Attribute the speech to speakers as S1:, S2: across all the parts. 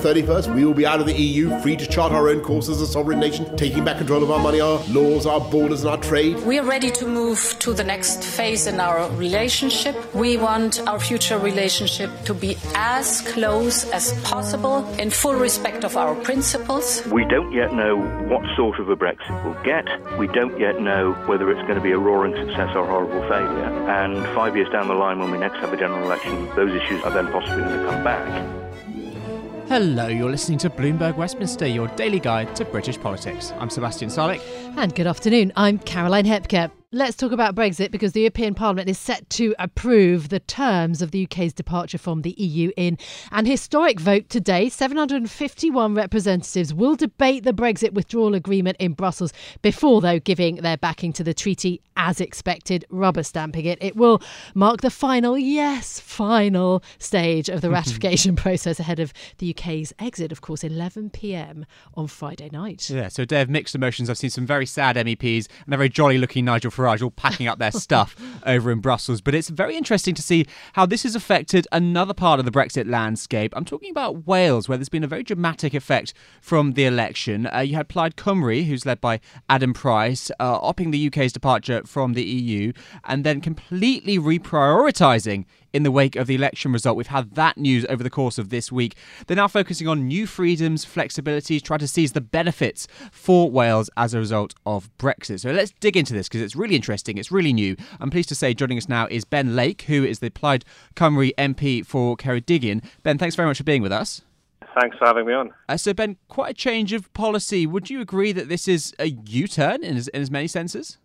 S1: 31st, we will be out of the EU, free to chart our own course as a sovereign nation, taking back control of our money, our laws, our borders, and our trade.
S2: We are ready to move to the next phase in our relationship. We want our future relationship to be as close as possible in full respect of our principles.
S3: We don't yet know what sort of a Brexit we'll get. We don't yet know whether it's going to be a roaring success or a horrible failure. And five years down the line, when we next have a general election, those issues are then possibly going to come back.
S4: Hello, you're listening to Bloomberg Westminster, your daily guide to British politics. I'm Sebastian Salek.
S5: And good afternoon, I'm Caroline Hepker. Let's talk about Brexit because the European Parliament is set to approve the terms of the UK's departure from the EU in an historic vote today. 751 representatives will debate the Brexit withdrawal agreement in Brussels before, though, giving their backing to the treaty as expected, rubber stamping it. It will mark the final, yes, final stage of the ratification process ahead of the UK's exit, of course, 11 pm on Friday night.
S4: Yeah, so a day of mixed emotions. I've seen some very sad MEPs and a very jolly looking Nigel Farage all packing up their stuff over in Brussels. But it's very interesting to see how this has affected another part of the Brexit landscape. I'm talking about Wales, where there's been a very dramatic effect from the election. Uh, you had Plaid Cymru, who's led by Adam Price, uh, opting the UK's departure from the EU and then completely reprioritising in the wake of the election result. We've had that news over the course of this week. They're now focusing on new freedoms, flexibilities, trying to seize the benefits for Wales as a result of Brexit. So let's dig into this because it's really interesting. It's really new. I'm pleased to say joining us now is Ben Lake, who is the Plaid Cymru MP for Ceredigion. Ben, thanks very much for being with us.
S6: Thanks for having me on.
S4: Uh, so, Ben, quite a change of policy. Would you agree that this is a U turn in as, in as many senses?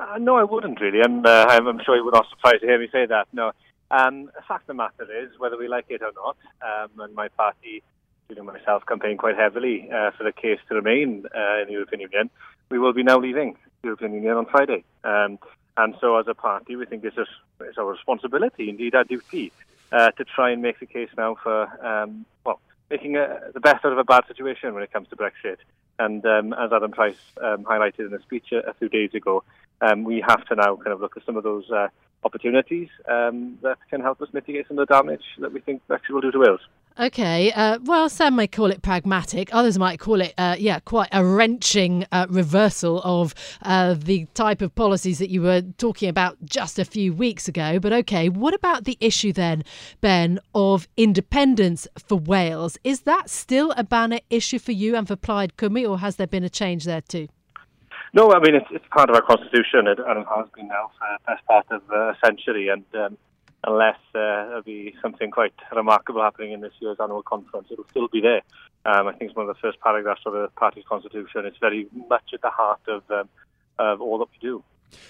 S6: Uh, no, I wouldn't really, and uh, I'm, sure you would not surprised to hear me say that. No, um, the fact of the matter is, whether we like it or not, um, and my party, including myself, campaign quite heavily uh, for the case to remain uh, in the European Union, we will be now leaving the European Union on Friday. Um, and so, as a party, we think it's, a, it's our responsibility, indeed our duty, uh, to try and make the case now for, um, well, making a, the best out of a bad situation when it comes to Brexit. And um, as Adam Price um, highlighted in a speech a, a few days ago, um, we have to now kind of look at some of those uh, opportunities um, that can help us mitigate some of the damage that we think Brexit will do to Wales.
S5: Okay, uh, well, some may call it pragmatic. Others might call it, uh, yeah, quite a wrenching uh, reversal of uh, the type of policies that you were talking about just a few weeks ago. But okay, what about the issue then, Ben, of independence for Wales? Is that still a banner issue for you and for Plaid Cymru, or has there been a change there too?
S6: No, I mean it's, it's part of our constitution, and it has been now for the best part of a century. And um, unless uh, there'll be something quite remarkable happening in this year's annual conference, it'll still be there. Um, I think it's one of the first paragraphs of the party's constitution. It's very much at the heart of, um, of all that we do.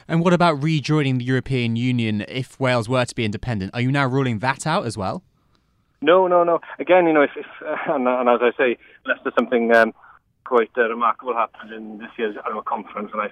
S4: And what about rejoining the European Union if Wales were to be independent? Are you now ruling that out as well?
S6: No, no, no. Again, you know, if, if uh, and, and, as I say, unless there's something um, quite uh, remarkable happened in this year's annual conference, and I,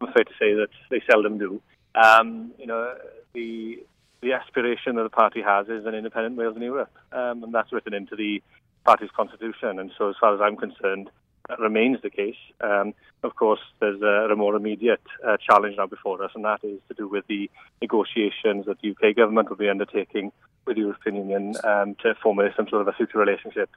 S6: I'm afraid to say that they seldom do. Um, you know, the the aspiration that the party has is an independent Wales in Europe, um, and that's written into the party's constitution. And so, as far as I'm concerned, that remains the case. Um, of course, there's a, a more immediate uh, challenge now before us, and that is to do with the negotiations that the UK government will be undertaking with the European Union um, to formulate some sort of a future relationship.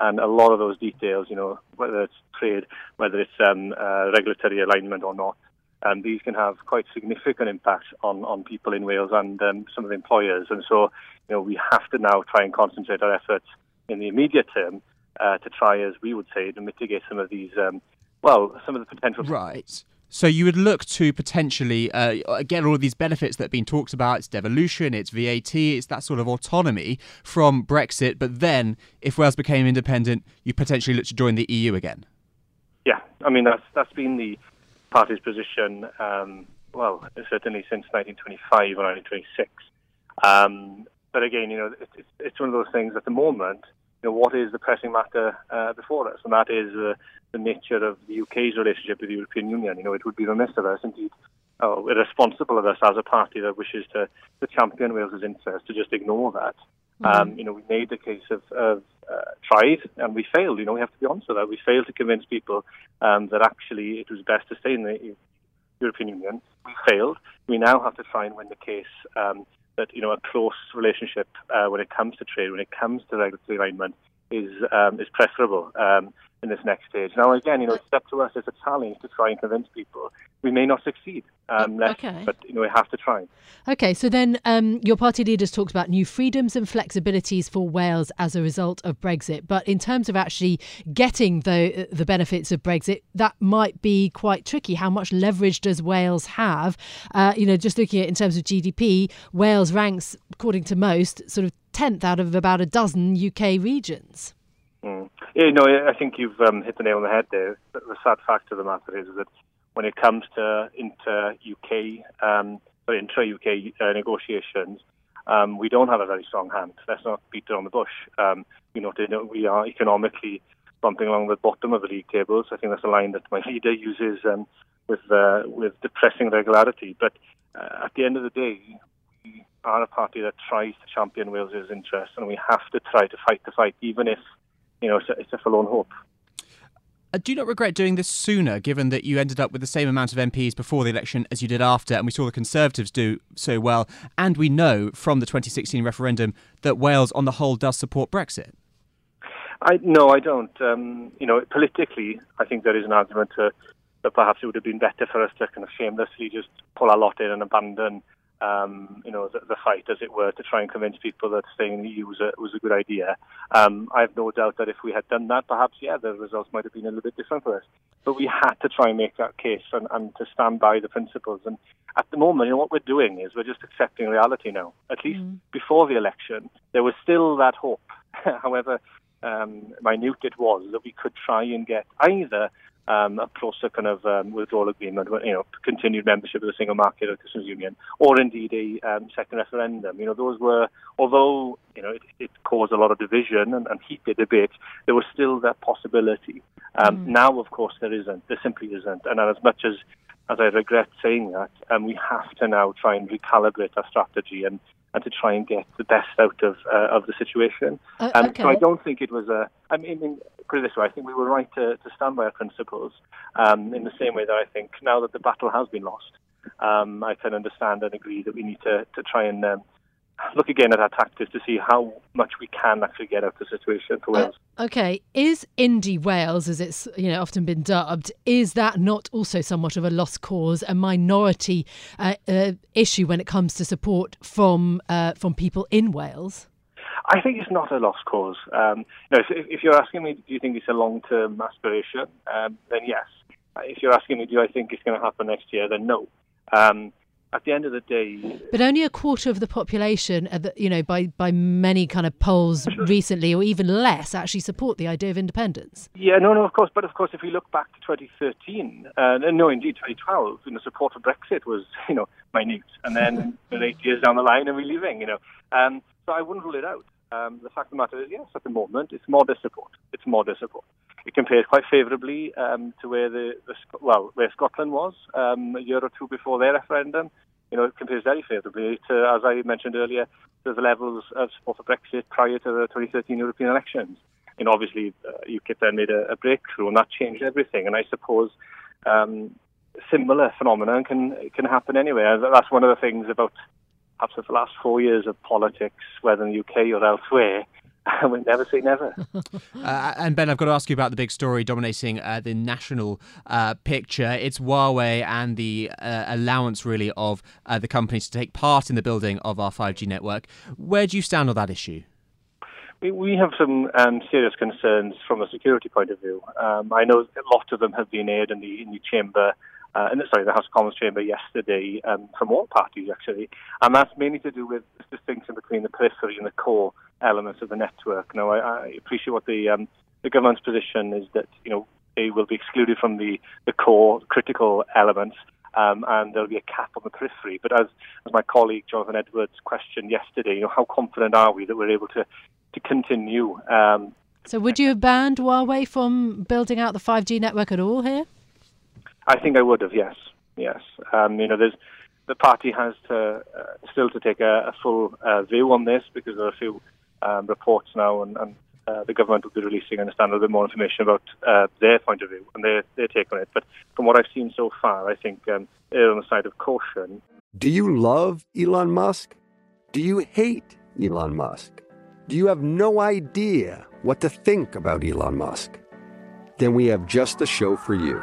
S6: And a lot of those details, you know, whether it's trade, whether it's um, uh, regulatory alignment or not, um, these can have quite significant impact on, on people in Wales and um, some of the employers. And so, you know, we have to now try and concentrate our efforts in the immediate term uh, to try, as we would say, to mitigate some of these, um, well, some of the potential.
S4: Right. So you would look to potentially uh, get all of these benefits that have been talked about. It's devolution, it's VAT, it's that sort of autonomy from Brexit. But then, if Wales became independent, you potentially look to join the EU again.
S6: Yeah, I mean that's that's been the party's position. Um, well, certainly since 1925 or 1926. Um, but again, you know, it's, it's one of those things at the moment. You know, what is the pressing matter uh, before us, and that is uh, the nature of the UK's relationship with the European Union. You know, it would be remiss of us, indeed, oh, irresponsible of us as a party that wishes to, to champion Wales's interests to just ignore that. Mm-hmm. Um, you know, we made the case of, of uh, tried and we failed. You know, we have to be honest with that. We failed to convince people um, that actually it was best to stay in the European Union. We failed. We now have to try and win the case um, that you know a close relationship uh, when it comes to trade, when it comes to regulatory alignment, is um, is preferable. Um, in this next stage. Now, again, you know, it's up to us as a challenge to try and convince people. We may not succeed, um, okay. but you know, we have to try.
S5: Okay, so then um, your party leaders talked about new freedoms and flexibilities for Wales as a result of Brexit. But in terms of actually getting the the benefits of Brexit, that might be quite tricky. How much leverage does Wales have? Uh, you know, just looking at in terms of GDP, Wales ranks, according to most, sort of tenth out of about a dozen UK regions.
S6: Mm. Yeah, no, I think you've um, hit the nail on the head there. The sad fact of the matter is that when it comes to inter UK, um, or intra UK uh, negotiations, um, we don't have a very strong hand. Let's not beat it on the bush. Um, you know, we are economically bumping along the bottom of the league tables. I think that's a line that my leader uses um, with uh, with depressing regularity. But uh, at the end of the day, are a party that tries to champion Wales's interests, and we have to try to fight the fight, even if you know, it's a, it's a forlorn hope.
S4: Uh, do you not regret doing this sooner, given that you ended up with the same amount of MPs before the election as you did after, and we saw the Conservatives do so well, and we know from the 2016 referendum that Wales, on the whole, does support Brexit?
S6: I no, I don't. Um, you know, politically, I think there is an argument to, that perhaps it would have been better for us to kind of shamelessly just pull our lot in and abandon um, you know, the, the, fight, as it were, to try and convince people that staying in the EU was a, was a good idea. Um, I have no doubt that if we had done that, perhaps, yeah, the results might have been a little bit different for us. But we had to try and make that case and, and to stand by the principles. And at the moment, you know, what we're doing is we're just accepting reality now. At least mm. before the election, there was still that hope, however um, minute it was, that we could try and get either um, a closer kind of um, withdrawal agreement, you know, continued membership of the single market or customs union, or indeed a um, second referendum. You know, those were, although you know it, it caused a lot of division and, and heated debate, there was still that possibility. Um, mm. Now, of course, there isn't. There simply isn't. And as much as as I regret saying that, um, we have to now try and recalibrate our strategy and and to try and get the best out of uh, of the situation.
S5: Uh, um, okay.
S6: So I don't think it was a. I mean, put it this way: I think we were right to, to stand by our principles. Um, in the same way that I think now that the battle has been lost, um, I can understand and agree that we need to to try and um, look again at our tactics to see how much we can actually get out of the situation for Wales.
S5: Uh, okay, is Indie Wales, as it's you know often been dubbed, is that not also somewhat of a lost cause, a minority uh, uh, issue when it comes to support from uh, from people in Wales?
S6: I think it's not a lost cause. Um, no, if, if, you're asking me, do you think it's a long-term aspiration? Um, then yes. If you're asking me, do I think it's going to happen next year? Then no. Um, at the end of the day.
S5: But only a quarter of the population, you know, by, by many kind of polls recently, or even less, actually support the idea of independence.
S6: Yeah, no, no, of course. But of course, if we look back to 2013, uh, no, indeed, 2012, you know, support for Brexit was, you know, minute. And then eight years down the line, and we're leaving, you know. Um, so I wouldn't rule it out. Um, the fact of the matter is, yes, at the moment, it's modest support. It's modest support. It compares quite favourably um, to where the, the, well where Scotland was um, a year or two before their referendum. You know, it compares very favourably to, as I mentioned earlier, to the levels of support for Brexit prior to the 2013 European elections. Know, obviously, uh, UKIP then made a, a, breakthrough, and that changed everything. And I suppose um, similar phenomenon can can happen anywhere. That's one of the things about perhaps the last four years of politics, whether in the UK or elsewhere, we never say never.
S4: uh, and Ben, I've got to ask you about the big story dominating uh, the national uh, picture. It's Huawei and the uh, allowance, really, of uh, the companies to take part in the building of our 5G network. Where do you stand on that issue?
S6: We, we have some um, serious concerns from a security point of view. Um, I know a lot of them have been aired in the, in the chamber uh, sorry, the House of Commons chamber yesterday um, from all parties actually, and that's mainly to do with the distinction between the periphery and the core elements of the network. Now, I, I appreciate what the um, the government's position is that you know they will be excluded from the the core critical elements. um, and there'll be a cap on the periphery. But as, as my colleague Jonathan Edwards questioned yesterday, you know, how confident are we that we're able to, to continue? Um,
S5: so would you have banned Huawei from building out the 5G network at all here?
S6: I think I would have, yes. Yes. Um, you know, there's the party has to uh, still to take a, a full uh, view on this because there are a few um, reports now, and, and uh, the government will be releasing, I understand, a little bit more information about uh, their point of view and their, their take on it. But from what I've seen so far, I think um, on the side of caution.
S7: Do you love Elon Musk? Do you hate Elon Musk? Do you have no idea what to think about Elon Musk? Then we have just the show for you.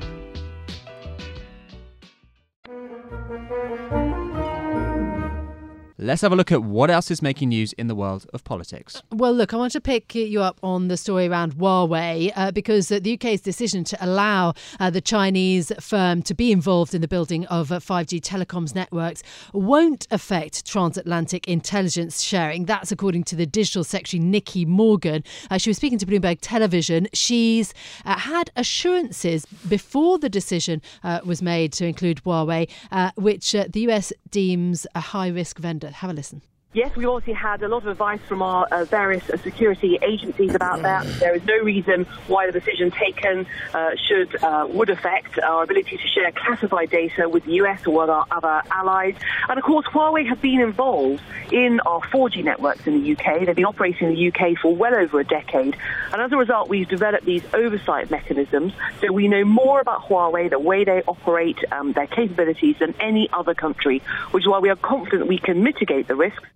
S4: Let's have a look at what else is making news in the world of politics.
S5: Well, look, I want to pick you up on the story around Huawei uh, because the UK's decision to allow uh, the Chinese firm to be involved in the building of uh, 5G telecoms networks won't affect transatlantic intelligence sharing. That's according to the Digital Secretary Nicky Morgan. Uh, she was speaking to Bloomberg Television. She's uh, had assurances before the decision uh, was made to include Huawei, which the US deems a high risk vendor. Have a listen.
S8: Yes, we've obviously had a lot of advice from our uh, various uh, security agencies about that. There is no reason why the decision taken uh, should uh, would affect our ability to share classified data with the US or with our other allies. And of course, Huawei have been involved in our 4G networks in the UK. They've been operating in the UK for well over a decade, and as a result, we've developed these oversight mechanisms. So we know more about Huawei, the way they operate, um, their capabilities than any other country, which is why we are confident we can mitigate the risks.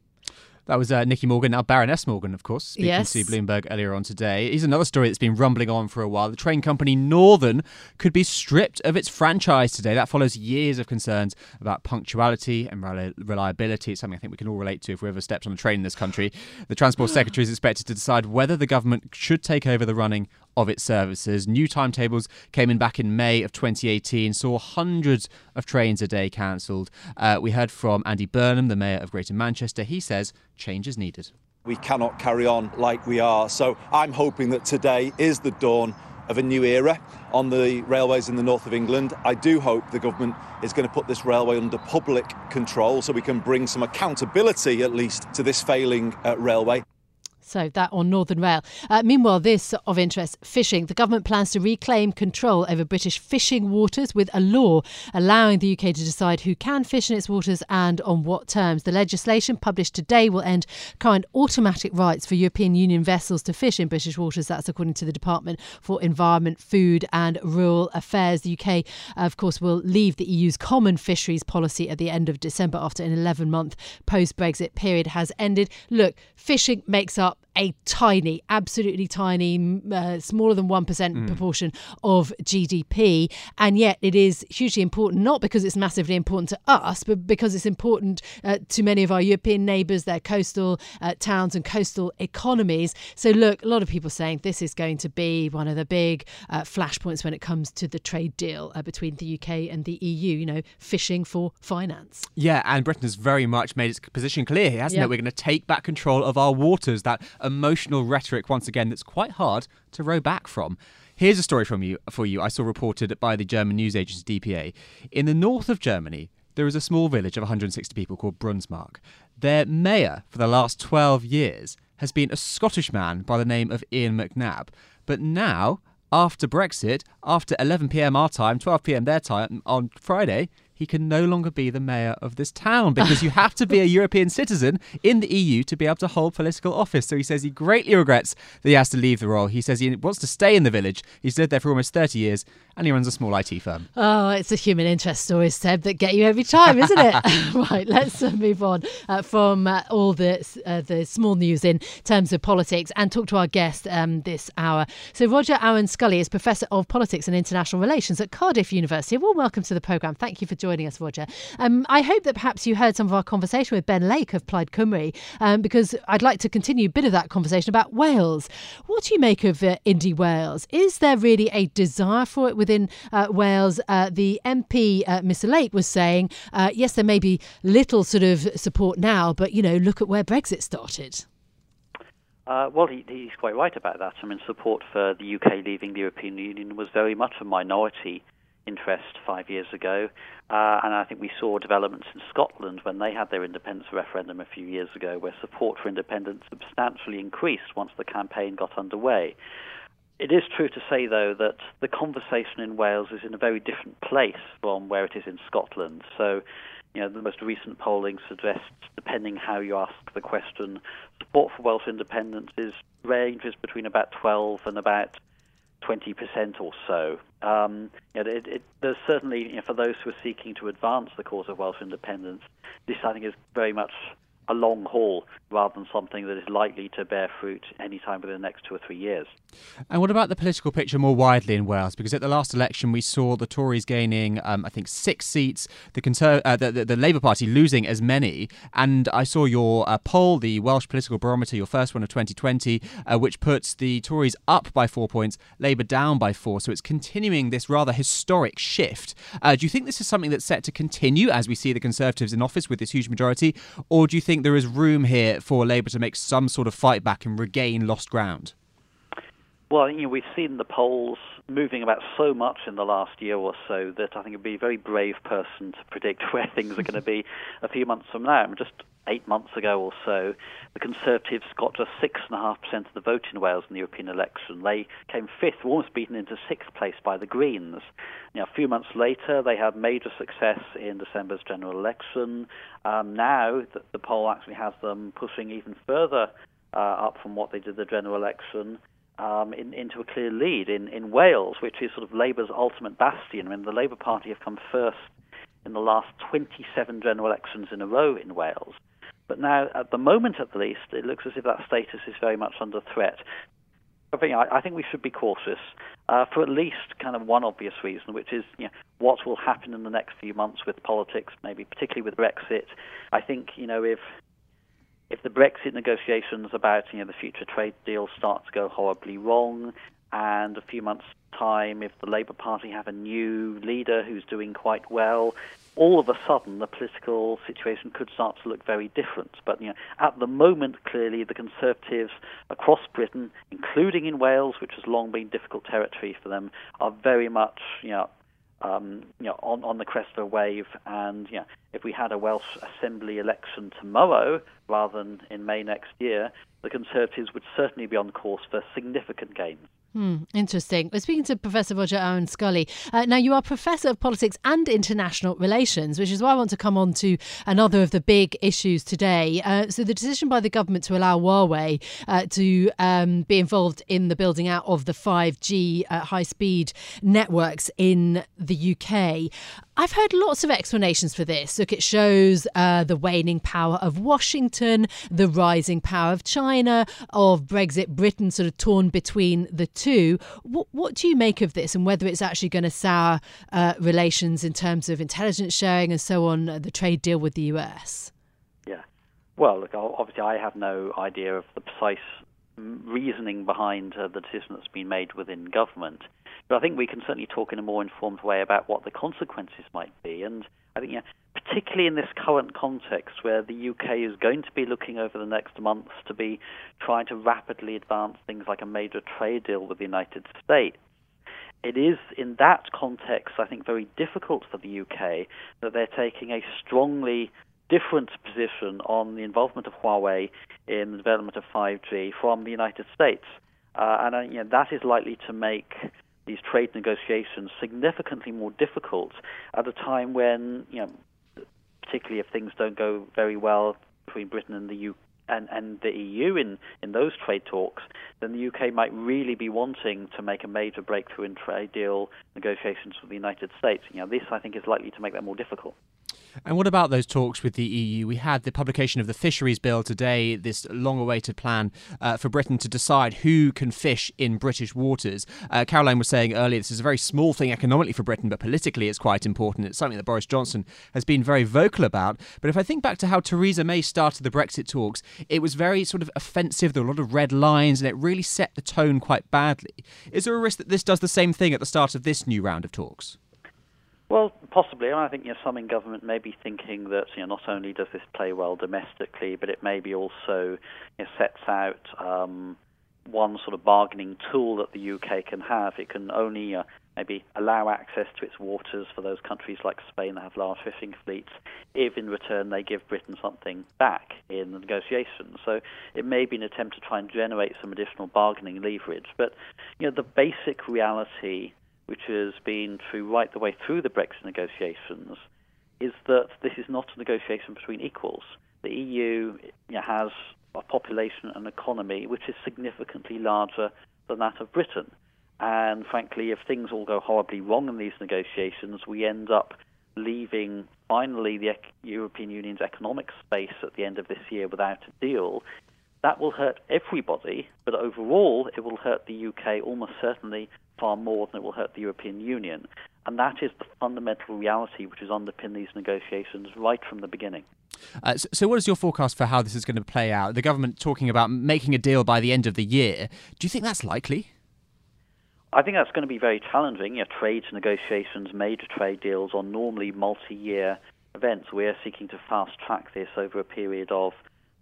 S4: That was uh, Nicky Morgan, now Baroness Morgan, of course, speaking
S5: yes.
S4: to Bloomberg earlier on today. Here's another story that's been rumbling on for a while. The train company Northern could be stripped of its franchise today. That follows years of concerns about punctuality and reliability. It's something I think we can all relate to if we ever stepped on a train in this country. The Transport Secretary is expected to decide whether the government should take over the running of its services. New timetables came in back in May of 2018, saw hundreds of trains a day cancelled. Uh, we heard from Andy Burnham, the Mayor of Greater Manchester. He says change is needed.
S9: We cannot carry on like we are. So I'm hoping that today is the dawn of a new era on the railways in the north of England. I do hope the government is going to put this railway under public control so we can bring some accountability, at least, to this failing uh, railway.
S5: So that on Northern Rail. Uh, meanwhile, this of interest fishing. The government plans to reclaim control over British fishing waters with a law allowing the UK to decide who can fish in its waters and on what terms. The legislation published today will end current automatic rights for European Union vessels to fish in British waters. That's according to the Department for Environment, Food and Rural Affairs. The UK, of course, will leave the EU's common fisheries policy at the end of December after an 11 month post Brexit period has ended. Look, fishing makes up a tiny, absolutely tiny, uh, smaller than 1% mm. proportion of GDP. And yet it is hugely important, not because it's massively important to us, but because it's important uh, to many of our European neighbours, their coastal uh, towns and coastal economies. So, look, a lot of people saying this is going to be one of the big uh, flashpoints when it comes to the trade deal uh, between the UK and the EU, you know, fishing for finance.
S4: Yeah, and Britain has very much made its position clear here, hasn't it? We're going to take back control of our waters. That emotional rhetoric once again that's quite hard to row back from. Here's a story from you for you I saw reported by the German news agency DPA. In the north of Germany, there is a small village of 160 people called Brunsmark. Their mayor for the last 12 years has been a Scottish man by the name of Ian McNab. But now, after Brexit, after 11 pm our time, 12 pm their time on Friday, he can no longer be the mayor of this town because you have to be a European citizen in the EU to be able to hold political office. So he says he greatly regrets that he has to leave the role. He says he wants to stay in the village. He's lived there for almost 30 years and he runs a small IT firm.
S5: Oh, it's a human interest story, Seb, that get you every time, isn't it? right, let's uh, move on uh, from uh, all the uh, the small news in terms of politics and talk to our guest um, this hour. So, Roger Awan-Scully is Professor of Politics and International Relations at Cardiff University. Well, welcome to the programme. Thank you for joining us, Roger. Um, I hope that perhaps you heard some of our conversation with Ben Lake of Plaid Cymru, um, because I'd like to continue a bit of that conversation about Wales. What do you make of uh, Indie Wales? Is there really a desire for it within uh, Wales? Uh, the MP, uh, Mr Lake, was saying, uh, yes, there may be little sort of support now, but, you know, look at where Brexit started.
S10: Uh, well, he, he's quite right about that. I mean, support for the UK leaving the European Union was very much a minority interest five years ago. Uh, and I think we saw developments in Scotland when they had their independence referendum a few years ago, where support for independence substantially increased once the campaign got underway. It is true to say, though, that the conversation in Wales is in a very different place from where it is in Scotland. So, you know, the most recent polling suggests, depending how you ask the question, support for Welsh independence is ranges between about 12 and about 20% or so. Um, you know, it, it, there's certainly, you know, for those who are seeking to advance the cause of Welsh independence, this I think is very much a long haul rather than something that is likely to bear fruit anytime within the next two or three years.
S4: And what about the political picture more widely in Wales? Because at the last election, we saw the Tories gaining, um, I think, six seats, the, uh, the, the, the, Labour Party losing as many. And I saw your uh, poll, the Welsh Political Barometer, your first one of 2020, uh, which puts the Tories up by four points, Labour down by four. So it's continuing this rather historic shift. Uh, do you think this is something that's set to continue as we see the Conservatives in office with this huge majority? Or do you think there is room here for Labour to make some sort of fight back and regain lost ground?
S10: Well, you know, we've seen the polls moving about so much in the last year or so that I think it'd be a very brave person to predict where things are going to be a few months from now. Just eight months ago or so, the Conservatives got just six and a half percent of the vote in Wales in the European election. They came fifth, almost beaten into sixth place by the Greens. Know, a few months later, they had major success in December's general election. Um, now, the, the poll actually has them pushing even further uh, up from what they did the general election um, in, into a clear lead in, in Wales, which is sort of Labour's ultimate bastion. I mean, the Labour Party have come first in the last 27 general elections in a row in Wales. But now, at the moment at least, it looks as if that status is very much under threat. I think we should be cautious uh, for at least kind of one obvious reason, which is you know, what will happen in the next few months with politics, maybe particularly with Brexit. I think you know if if the Brexit negotiations about you know the future trade deal start to go horribly wrong, and a few months' time, if the Labour Party have a new leader who's doing quite well, all of a sudden the political situation could start to look very different. But you know, at the moment, clearly the Conservatives across Britain, including in Wales, which has long been difficult territory for them, are very much you know um, you know, on, on the crest of a wave. And you know, if we had a Welsh Assembly election tomorrow rather than in May next year, the Conservatives would certainly be on course for significant gains.
S5: Hmm, interesting. We're speaking to Professor Roger Awan-Scully. Uh, now, you are Professor of Politics and International Relations, which is why I want to come on to another of the big issues today. Uh, so, the decision by the government to allow Huawei uh, to um, be involved in the building out of the 5G uh, high speed networks in the UK. I've heard lots of explanations for this. Look, it shows uh, the waning power of Washington, the rising power of China, of Brexit Britain sort of torn between the two. What, what do you make of this and whether it's actually going to sour uh, relations in terms of intelligence sharing and so on, the trade deal with the US?
S10: Yeah. Well, look, obviously, I have no idea of the precise reasoning behind uh, the decision that's been made within government. But I think we can certainly talk in a more informed way about what the consequences might be. And I think, yeah, particularly in this current context where the UK is going to be looking over the next months to be trying to rapidly advance things like a major trade deal with the United States, it is in that context, I think, very difficult for the UK that they're taking a strongly different position on the involvement of Huawei in the development of 5G from the United States. Uh, and uh, you know, that is likely to make these trade negotiations significantly more difficult at a time when, you know, particularly if things don't go very well between Britain and the and, and the EU in, in those trade talks, then the UK might really be wanting to make a major breakthrough in trade deal negotiations with the United States. You know, this I think is likely to make that more difficult.
S4: And what about those talks with the EU? We had the publication of the Fisheries Bill today, this long awaited plan uh, for Britain to decide who can fish in British waters. Uh, Caroline was saying earlier this is a very small thing economically for Britain, but politically it's quite important. It's something that Boris Johnson has been very vocal about. But if I think back to how Theresa May started the Brexit talks, it was very sort of offensive. There were a lot of red lines, and it really set the tone quite badly. Is there a risk that this does the same thing at the start of this new round of talks?
S10: Well, possibly. I think you know, some in government may be thinking that you know, not only does this play well domestically, but it maybe also you know, sets out um, one sort of bargaining tool that the UK can have. It can only uh, maybe allow access to its waters for those countries like Spain that have large fishing fleets, if in return they give Britain something back in the negotiations. So it may be an attempt to try and generate some additional bargaining leverage. But you know, the basic reality which has been true right the way through the Brexit negotiations, is that this is not a negotiation between equals. The EU has a population and economy which is significantly larger than that of Britain. And frankly, if things all go horribly wrong in these negotiations, we end up leaving finally the European Union's economic space at the end of this year without a deal. That will hurt everybody, but overall, it will hurt the UK almost certainly far more than it will hurt the European Union. And that is the fundamental reality which has underpinned these negotiations right from the beginning.
S4: Uh, so, so, what is your forecast for how this is going to play out? The government talking about making a deal by the end of the year. Do you think that's likely?
S10: I think that's going to be very challenging. You know, trade negotiations, major trade deals are normally multi year events. We're seeking to fast track this over a period of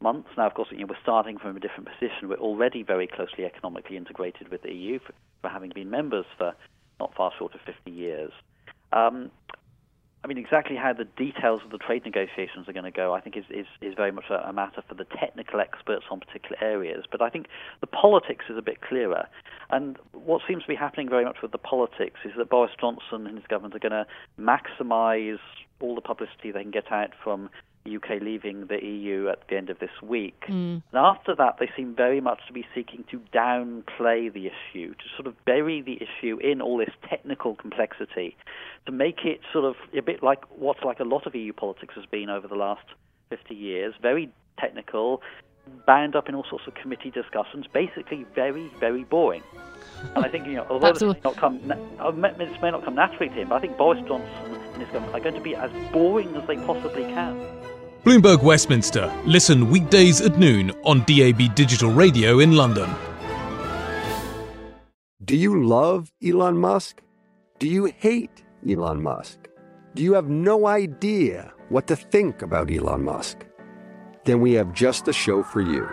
S10: months. Now, of course, you know, we're starting from a different position. We're already very closely economically integrated with the EU for, for having been members for not far short of 50 years. Um, I mean, exactly how the details of the trade negotiations are going to go, I think, is, is, is very much a, a, matter for the technical experts on particular areas. But I think the politics is a bit clearer. And what seems to be happening very much with the politics is that Boris Johnson and his government are going to maximize all the publicity they can get out from UK leaving the EU at the end of this week. Mm. And after that, they seem very much to be seeking to downplay the issue, to sort of bury the issue in all this technical complexity, to make it sort of a bit like what like a lot of EU politics has been over the last 50 years, very technical, bound up in all sorts of committee discussions, basically very, very boring. And I think, you know, although this may, not come, uh, this may not come naturally to him, but I think Boris Johnson and his government are going to be as boring as they possibly can.
S11: Bloomberg Westminster. Listen weekdays at noon on DAB Digital Radio in London.
S7: Do you love Elon Musk? Do you hate Elon Musk? Do you have no idea what to think about Elon Musk? Then we have just the show for you.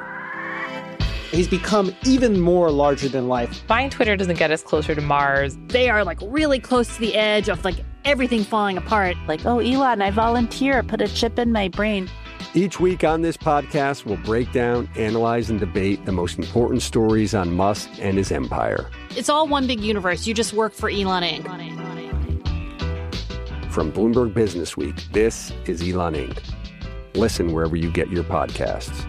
S12: He's become even more larger than life.
S13: Buying Twitter doesn't get us closer to Mars.
S14: They are like really close to the edge of like everything falling apart.
S15: Like, oh, Elon, I volunteer, put a chip in my brain.
S7: Each week on this podcast, we'll break down, analyze, and debate the most important stories on Musk and his empire.
S14: It's all one big universe. You just work for Elon Inc.
S7: From Bloomberg Business Week, this is Elon Inc. Listen wherever you get your podcasts.